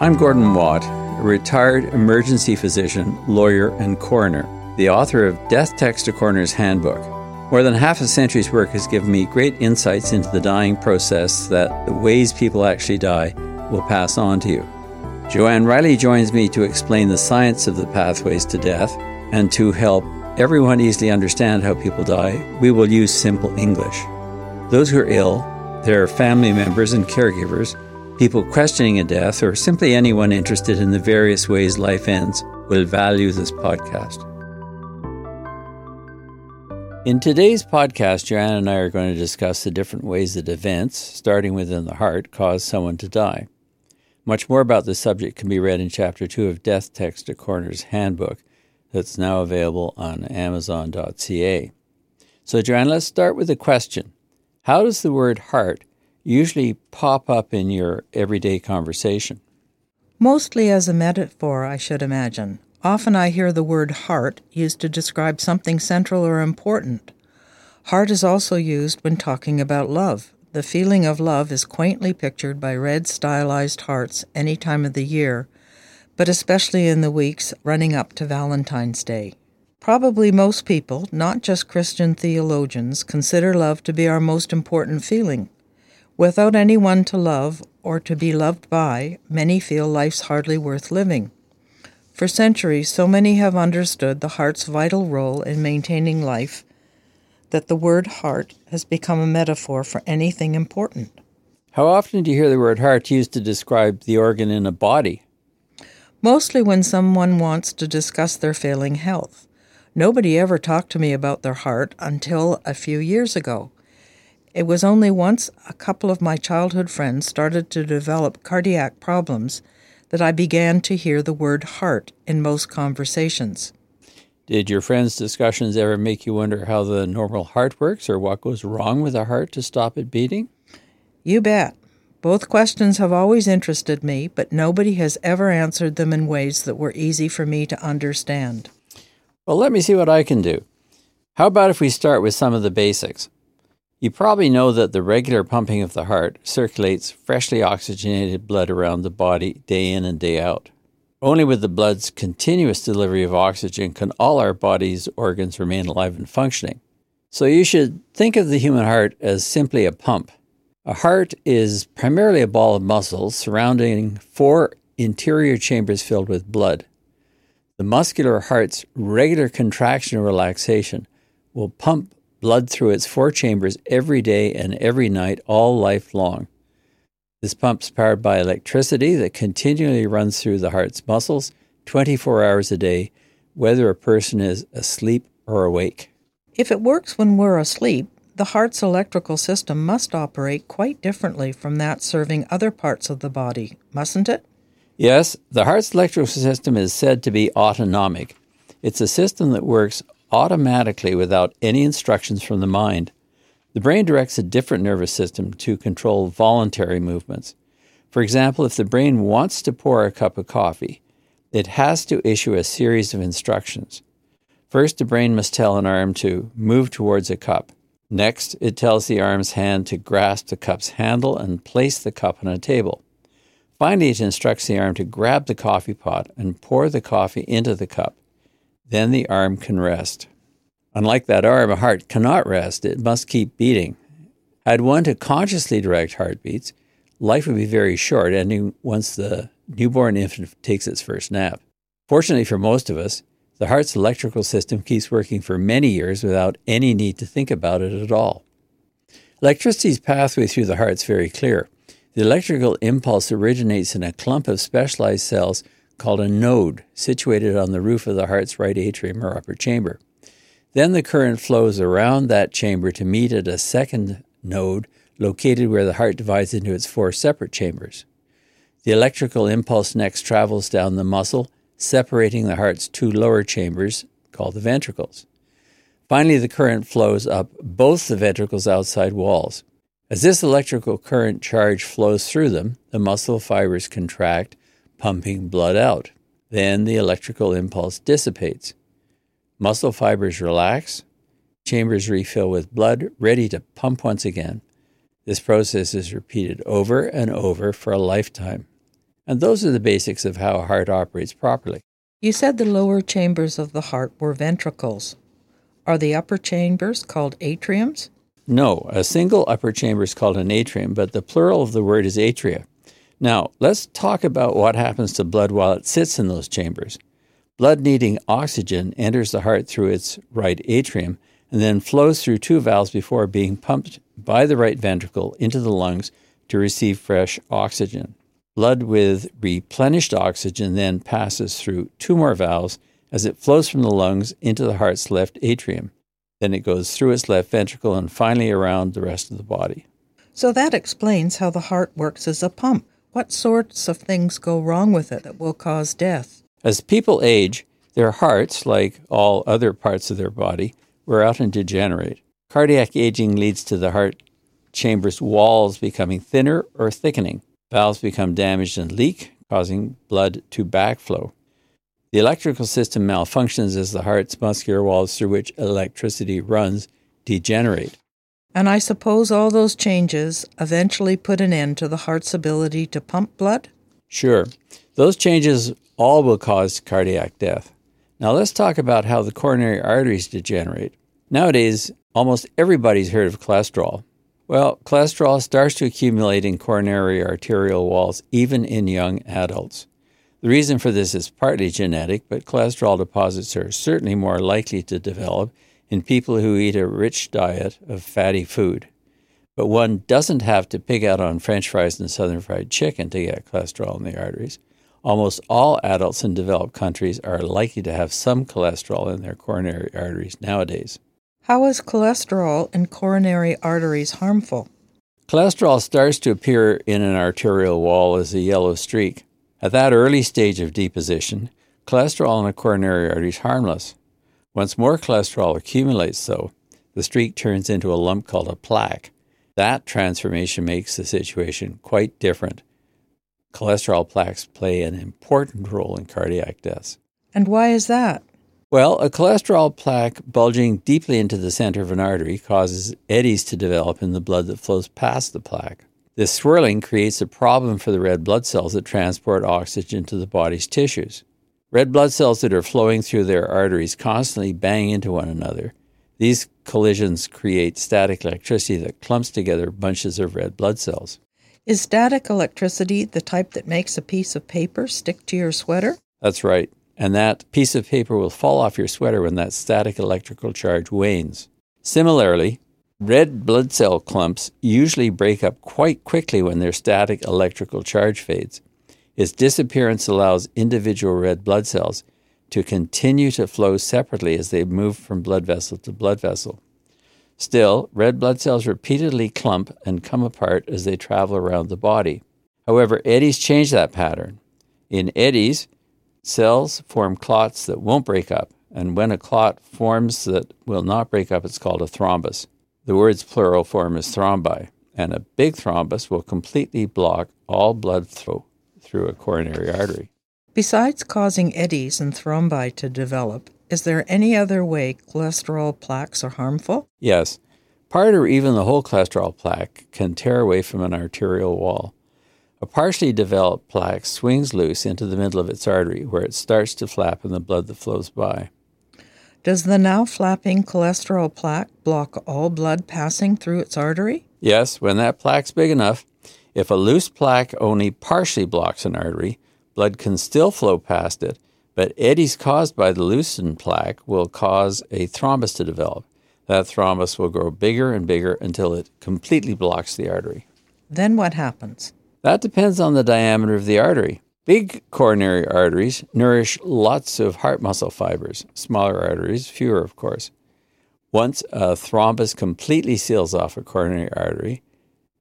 I'm Gordon Watt, a retired emergency physician, lawyer, and coroner, the author of Death Text to Coroner's Handbook. More than half a century's work has given me great insights into the dying process that the ways people actually die will pass on to you. Joanne Riley joins me to explain the science of the pathways to death and to help everyone easily understand how people die. We will use simple English. Those who are ill, their family members and caregivers, People questioning a death, or simply anyone interested in the various ways life ends, will value this podcast. In today's podcast, Joanne and I are going to discuss the different ways that events, starting within the heart, cause someone to die. Much more about this subject can be read in Chapter 2 of Death Text A Coroner's Handbook, that's now available on Amazon.ca. So, Joanne, let's start with a question How does the word heart usually pop up in your everyday conversation? Mostly as a metaphor, I should imagine. Often I hear the word heart used to describe something central or important. Heart is also used when talking about love. The feeling of love is quaintly pictured by red stylized hearts any time of the year, but especially in the weeks running up to Valentine's Day. Probably most people, not just Christian theologians, consider love to be our most important feeling. Without anyone to love or to be loved by, many feel life's hardly worth living. For centuries, so many have understood the heart's vital role in maintaining life that the word heart has become a metaphor for anything important. How often do you hear the word heart used to describe the organ in a body? Mostly when someone wants to discuss their failing health. Nobody ever talked to me about their heart until a few years ago. It was only once a couple of my childhood friends started to develop cardiac problems that I began to hear the word heart in most conversations. Did your friends' discussions ever make you wonder how the normal heart works or what goes wrong with the heart to stop it beating? You bet. Both questions have always interested me, but nobody has ever answered them in ways that were easy for me to understand. Well, let me see what I can do. How about if we start with some of the basics? You probably know that the regular pumping of the heart circulates freshly oxygenated blood around the body day in and day out. Only with the blood's continuous delivery of oxygen can all our body's organs remain alive and functioning. So you should think of the human heart as simply a pump. A heart is primarily a ball of muscles surrounding four interior chambers filled with blood. The muscular heart's regular contraction and relaxation will pump blood through its four chambers every day and every night, all life long. This pump is powered by electricity that continually runs through the heart's muscles 24 hours a day, whether a person is asleep or awake. If it works when we're asleep, the heart's electrical system must operate quite differently from that serving other parts of the body, mustn't it? Yes, the heart's electrical system is said to be autonomic. It's a system that works automatically without any instructions from the mind. The brain directs a different nervous system to control voluntary movements. For example, if the brain wants to pour a cup of coffee, it has to issue a series of instructions. First, the brain must tell an arm to move towards a cup. Next, it tells the arm's hand to grasp the cup's handle and place the cup on a table. Finally, it instructs the arm to grab the coffee pot and pour the coffee into the cup. Then the arm can rest. Unlike that arm, a heart cannot rest, it must keep beating. Had one to consciously direct heartbeats, life would be very short, ending once the newborn infant takes its first nap. Fortunately for most of us, the heart's electrical system keeps working for many years without any need to think about it at all. Electricity's pathway through the heart is very clear. The electrical impulse originates in a clump of specialized cells called a node situated on the roof of the heart's right atrium or upper chamber. Then the current flows around that chamber to meet at a second node located where the heart divides into its four separate chambers. The electrical impulse next travels down the muscle, separating the heart's two lower chambers, called the ventricles. Finally, the current flows up both the ventricles' outside walls. As this electrical current charge flows through them, the muscle fibers contract pumping blood out. Then the electrical impulse dissipates. Muscle fibers relax, chambers refill with blood, ready to pump once again. This process is repeated over and over for a lifetime. And those are the basics of how a heart operates properly. You said the lower chambers of the heart were ventricles. Are the upper chambers called atriums? No, a single upper chamber is called an atrium, but the plural of the word is atria. Now, let's talk about what happens to blood while it sits in those chambers. Blood needing oxygen enters the heart through its right atrium and then flows through two valves before being pumped by the right ventricle into the lungs to receive fresh oxygen. Blood with replenished oxygen then passes through two more valves as it flows from the lungs into the heart's left atrium. Then it goes through its left ventricle and finally around the rest of the body. So that explains how the heart works as a pump. What sorts of things go wrong with it that will cause death? As people age, their hearts, like all other parts of their body, wear out and degenerate. Cardiac aging leads to the heart chamber's walls becoming thinner or thickening. Valves become damaged and leak, causing blood to backflow. The electrical system malfunctions as the heart's muscular walls through which electricity runs degenerate. And I suppose all those changes eventually put an end to the heart's ability to pump blood? Sure. Those changes all will cause cardiac death. Now let's talk about how the coronary arteries degenerate. Nowadays, almost everybody's heard of cholesterol. Well, cholesterol starts to accumulate in coronary arterial walls even in young adults. The reason for this is partly genetic, but cholesterol deposits are certainly more likely to develop in people who eat a rich diet of fatty food. But one doesn't have to pig out on french fries and southern fried chicken to get cholesterol in the arteries. Almost all adults in developed countries are likely to have some cholesterol in their coronary arteries nowadays. How is cholesterol in coronary arteries harmful? Cholesterol starts to appear in an arterial wall as a yellow streak. At that early stage of deposition, cholesterol in a coronary artery is harmless. Once more cholesterol accumulates, though, the streak turns into a lump called a plaque. That transformation makes the situation quite different. Cholesterol plaques play an important role in cardiac deaths. And why is that? Well, a cholesterol plaque bulging deeply into the center of an artery causes eddies to develop in the blood that flows past the plaque. This swirling creates a problem for the red blood cells that transport oxygen to the body's tissues. Red blood cells that are flowing through their arteries constantly bang into one another. These collisions create static electricity that clumps together bunches of red blood cells. Is static electricity the type that makes a piece of paper stick to your sweater? That's right and that piece of paper will fall off your sweater when that static electrical charge wanes. Similarly, red blood cell clumps usually break up quite quickly when their static electrical charge fades. Its disappearance allows individual red blood cells to continue to flow separately as they move from blood vessel to blood vessel. Still, red blood cells repeatedly clump and come apart as they travel around the body. However, eddies change that pattern. In eddies, Cells form clots that won't break up, and when a clot forms that will not break up, it's called a thrombus. The word's plural form is thrombi, and a big thrombus will completely block all blood flow through a coronary artery. Besides causing eddies and thrombi to develop, is there any other way cholesterol plaques are harmful? Yes. Part or even the whole cholesterol plaque can tear away from an arterial wall. A partially developed plaque swings loose into the middle of its artery, where it starts to flap in the blood that flows by. Does the now flapping cholesterol plaque block all blood passing through its artery? Yes, when that plaque's big enough. If a loose plaque only partially blocks an artery, blood can still flow past it, but eddies caused by the loosened plaque will cause a thrombus to develop. That thrombus will grow bigger and bigger until it completely blocks the artery. Then what happens? That depends on the diameter of the artery. Big coronary arteries nourish lots of heart muscle fibers, smaller arteries, fewer, of course. Once a thrombus completely seals off a coronary artery,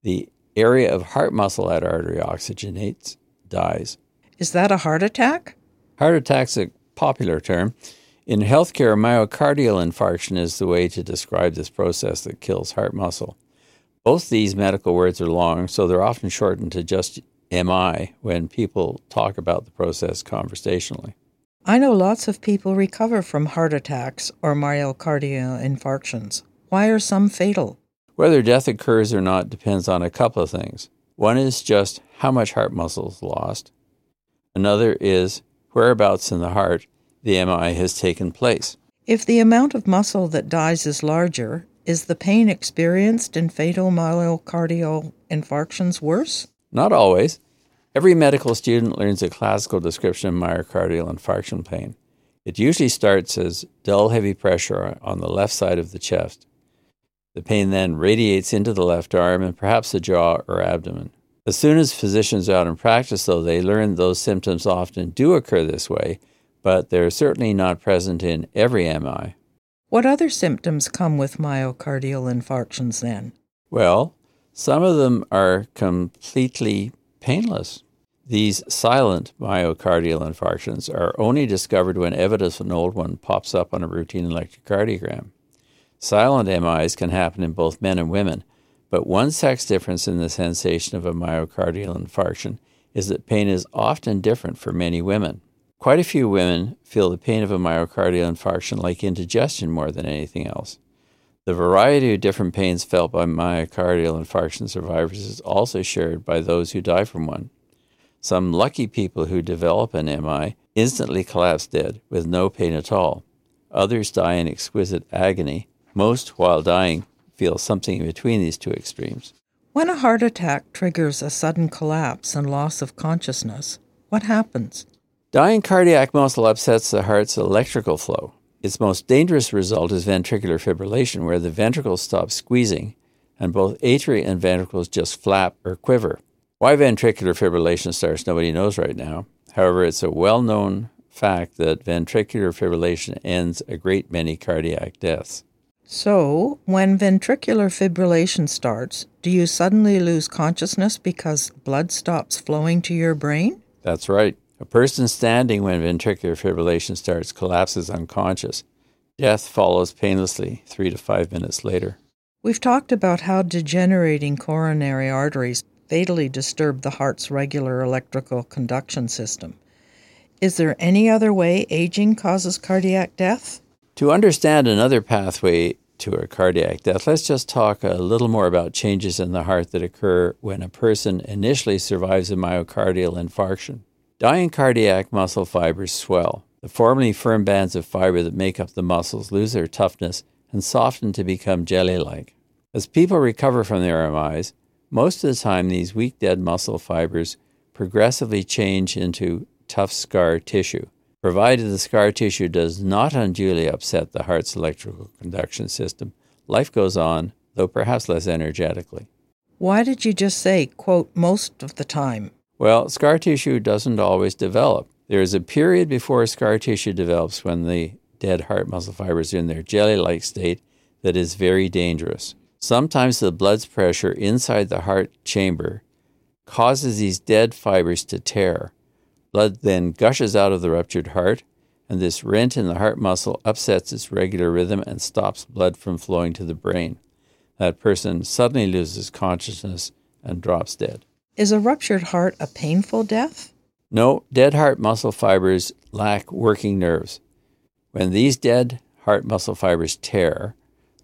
the area of heart muscle that artery oxygenates dies. Is that a heart attack? Heart attack's a popular term. In healthcare, myocardial infarction is the way to describe this process that kills heart muscle. Both these medical words are long, so they're often shortened to just MI when people talk about the process conversationally. I know lots of people recover from heart attacks or myocardial infarctions. Why are some fatal? Whether death occurs or not depends on a couple of things. One is just how much heart muscle is lost. Another is whereabouts in the heart the MI has taken place. If the amount of muscle that dies is larger, is the pain experienced in fatal myocardial infarctions worse? Not always. Every medical student learns a classical description of myocardial infarction pain. It usually starts as dull, heavy pressure on the left side of the chest. The pain then radiates into the left arm and perhaps the jaw or abdomen. As soon as physicians are out in practice, though, they learn those symptoms often do occur this way, but they're certainly not present in every MI. What other symptoms come with myocardial infarctions then? Well, some of them are completely painless. These silent myocardial infarctions are only discovered when evidence of an old one pops up on a routine electrocardiogram. Silent MIs can happen in both men and women, but one sex difference in the sensation of a myocardial infarction is that pain is often different for many women. Quite a few women feel the pain of a myocardial infarction like indigestion more than anything else. The variety of different pains felt by myocardial infarction survivors is also shared by those who die from one. Some lucky people who develop an MI instantly collapse dead with no pain at all. Others die in exquisite agony. Most, while dying, feel something in between these two extremes. When a heart attack triggers a sudden collapse and loss of consciousness, what happens? Dying cardiac muscle upsets the heart's electrical flow. Its most dangerous result is ventricular fibrillation, where the ventricles stop squeezing and both atria and ventricles just flap or quiver. Why ventricular fibrillation starts, nobody knows right now. However, it's a well known fact that ventricular fibrillation ends a great many cardiac deaths. So, when ventricular fibrillation starts, do you suddenly lose consciousness because blood stops flowing to your brain? That's right. A person standing when ventricular fibrillation starts collapses unconscious. Death follows painlessly three to five minutes later. We've talked about how degenerating coronary arteries fatally disturb the heart's regular electrical conduction system. Is there any other way aging causes cardiac death? To understand another pathway to a cardiac death, let's just talk a little more about changes in the heart that occur when a person initially survives a myocardial infarction. Dying cardiac muscle fibers swell. The formerly firm bands of fiber that make up the muscles lose their toughness and soften to become jelly like. As people recover from their MIs, most of the time these weak dead muscle fibers progressively change into tough scar tissue, provided the scar tissue does not unduly upset the heart's electrical conduction system. Life goes on, though perhaps less energetically. Why did you just say, quote, most of the time? Well, scar tissue doesn't always develop. There is a period before scar tissue develops when the dead heart muscle fibers are in their jelly like state that is very dangerous. Sometimes the blood's pressure inside the heart chamber causes these dead fibers to tear. Blood then gushes out of the ruptured heart, and this rent in the heart muscle upsets its regular rhythm and stops blood from flowing to the brain. That person suddenly loses consciousness and drops dead. Is a ruptured heart a painful death? No, dead heart muscle fibers lack working nerves. When these dead heart muscle fibers tear,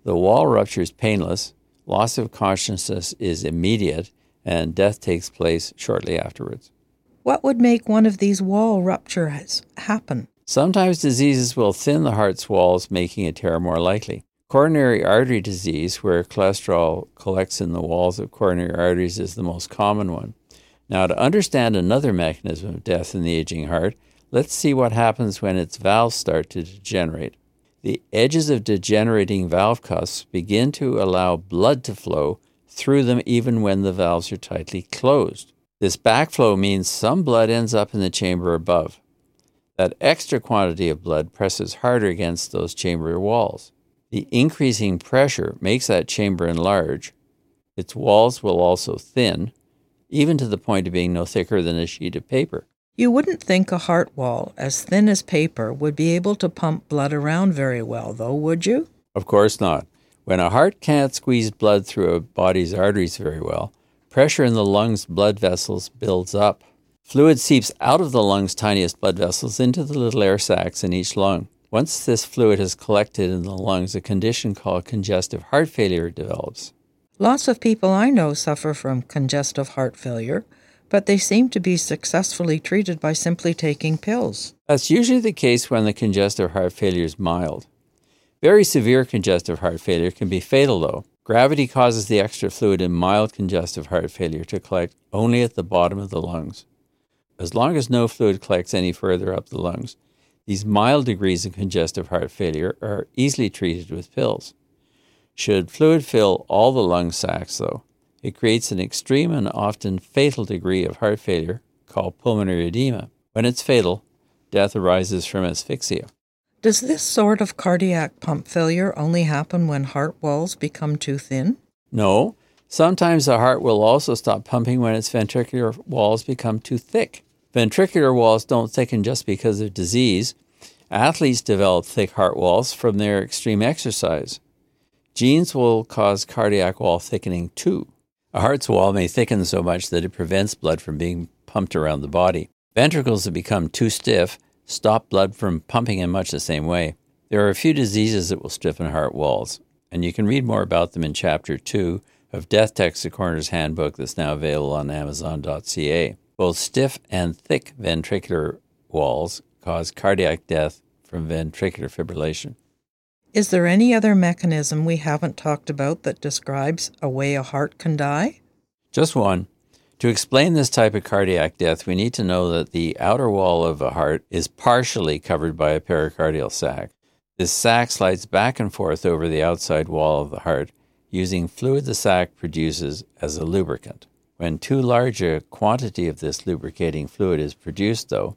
the wall rupture is painless, loss of consciousness is immediate, and death takes place shortly afterwards. What would make one of these wall ruptures happen? Sometimes diseases will thin the heart's walls, making a tear more likely. Coronary artery disease, where cholesterol collects in the walls of coronary arteries, is the most common one. Now, to understand another mechanism of death in the aging heart, let's see what happens when its valves start to degenerate. The edges of degenerating valve cusps begin to allow blood to flow through them even when the valves are tightly closed. This backflow means some blood ends up in the chamber above. That extra quantity of blood presses harder against those chamber walls. The increasing pressure makes that chamber enlarge. Its walls will also thin, even to the point of being no thicker than a sheet of paper. You wouldn't think a heart wall as thin as paper would be able to pump blood around very well, though, would you? Of course not. When a heart can't squeeze blood through a body's arteries very well, pressure in the lungs' blood vessels builds up. Fluid seeps out of the lungs' tiniest blood vessels into the little air sacs in each lung. Once this fluid has collected in the lungs, a condition called congestive heart failure develops. Lots of people I know suffer from congestive heart failure, but they seem to be successfully treated by simply taking pills. That's usually the case when the congestive heart failure is mild. Very severe congestive heart failure can be fatal, though. Gravity causes the extra fluid in mild congestive heart failure to collect only at the bottom of the lungs. As long as no fluid collects any further up the lungs, these mild degrees of congestive heart failure are easily treated with pills. Should fluid fill all the lung sacs, though, it creates an extreme and often fatal degree of heart failure called pulmonary edema. When it's fatal, death arises from asphyxia. Does this sort of cardiac pump failure only happen when heart walls become too thin? No. Sometimes the heart will also stop pumping when its ventricular walls become too thick. Ventricular walls don't thicken just because of disease. Athletes develop thick heart walls from their extreme exercise. Genes will cause cardiac wall thickening too. A heart's wall may thicken so much that it prevents blood from being pumped around the body. Ventricles that become too stiff stop blood from pumping in much the same way. There are a few diseases that will stiffen heart walls, and you can read more about them in Chapter 2 of Death Text, the Coroner's Handbook that's now available on Amazon.ca. Both stiff and thick ventricular walls cause cardiac death from ventricular fibrillation. Is there any other mechanism we haven't talked about that describes a way a heart can die? Just one. To explain this type of cardiac death, we need to know that the outer wall of a heart is partially covered by a pericardial sac. This sac slides back and forth over the outside wall of the heart using fluid the sac produces as a lubricant. When too large a quantity of this lubricating fluid is produced, though,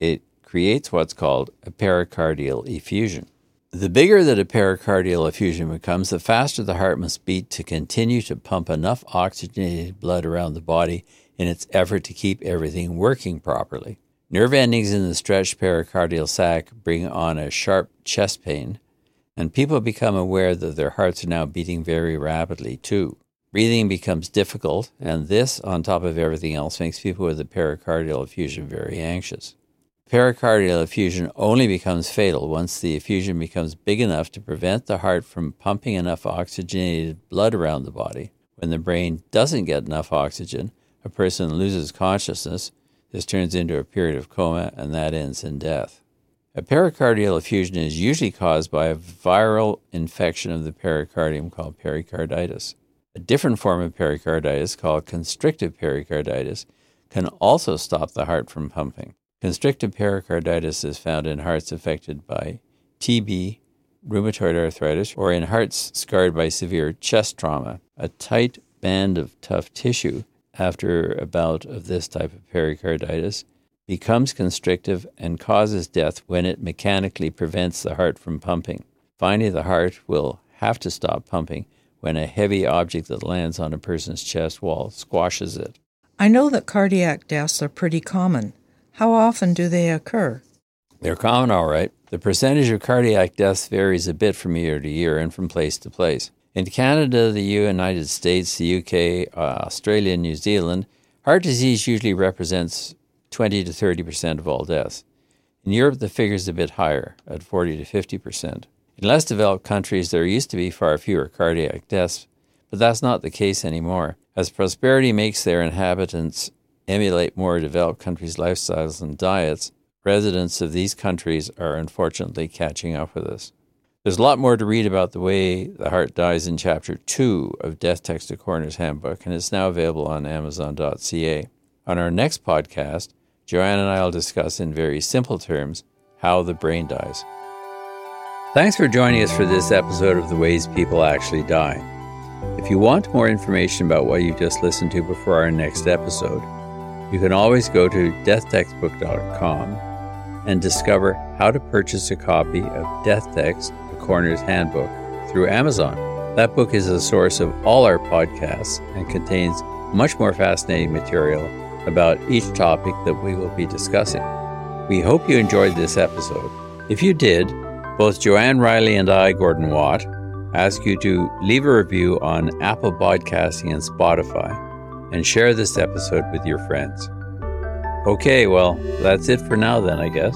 it creates what's called a pericardial effusion. The bigger that a pericardial effusion becomes, the faster the heart must beat to continue to pump enough oxygenated blood around the body in its effort to keep everything working properly. Nerve endings in the stretched pericardial sac bring on a sharp chest pain, and people become aware that their hearts are now beating very rapidly, too. Breathing becomes difficult, and this, on top of everything else, makes people with a pericardial effusion very anxious. Pericardial effusion only becomes fatal once the effusion becomes big enough to prevent the heart from pumping enough oxygenated blood around the body. When the brain doesn't get enough oxygen, a person loses consciousness. This turns into a period of coma, and that ends in death. A pericardial effusion is usually caused by a viral infection of the pericardium called pericarditis. A different form of pericarditis, called constrictive pericarditis, can also stop the heart from pumping. Constrictive pericarditis is found in hearts affected by TB, rheumatoid arthritis, or in hearts scarred by severe chest trauma. A tight band of tough tissue after a bout of this type of pericarditis becomes constrictive and causes death when it mechanically prevents the heart from pumping. Finally, the heart will have to stop pumping when a heavy object that lands on a person's chest wall squashes it. I know that cardiac deaths are pretty common. How often do they occur? They're common, all right. The percentage of cardiac deaths varies a bit from year to year and from place to place. In Canada, the United States, the UK, uh, Australia, and New Zealand, heart disease usually represents 20 to 30 percent of all deaths. In Europe, the figure is a bit higher, at 40 to 50 percent. In less developed countries, there used to be far fewer cardiac deaths, but that's not the case anymore. As prosperity makes their inhabitants emulate more developed countries' lifestyles and diets, residents of these countries are unfortunately catching up with us. There's a lot more to read about the way the heart dies in Chapter 2 of Death Text, a Coroner's Handbook, and it's now available on Amazon.ca. On our next podcast, Joanne and I will discuss in very simple terms how the brain dies. Thanks for joining us for this episode of The Ways People Actually Die. If you want more information about what you just listened to before our next episode, you can always go to deathtextbook.com and discover how to purchase a copy of Death Text, The Coroner's Handbook, through Amazon. That book is the source of all our podcasts and contains much more fascinating material about each topic that we will be discussing. We hope you enjoyed this episode. If you did, both Joanne Riley and I, Gordon Watt, ask you to leave a review on Apple Podcasting and Spotify and share this episode with your friends. Okay, well, that's it for now, then, I guess.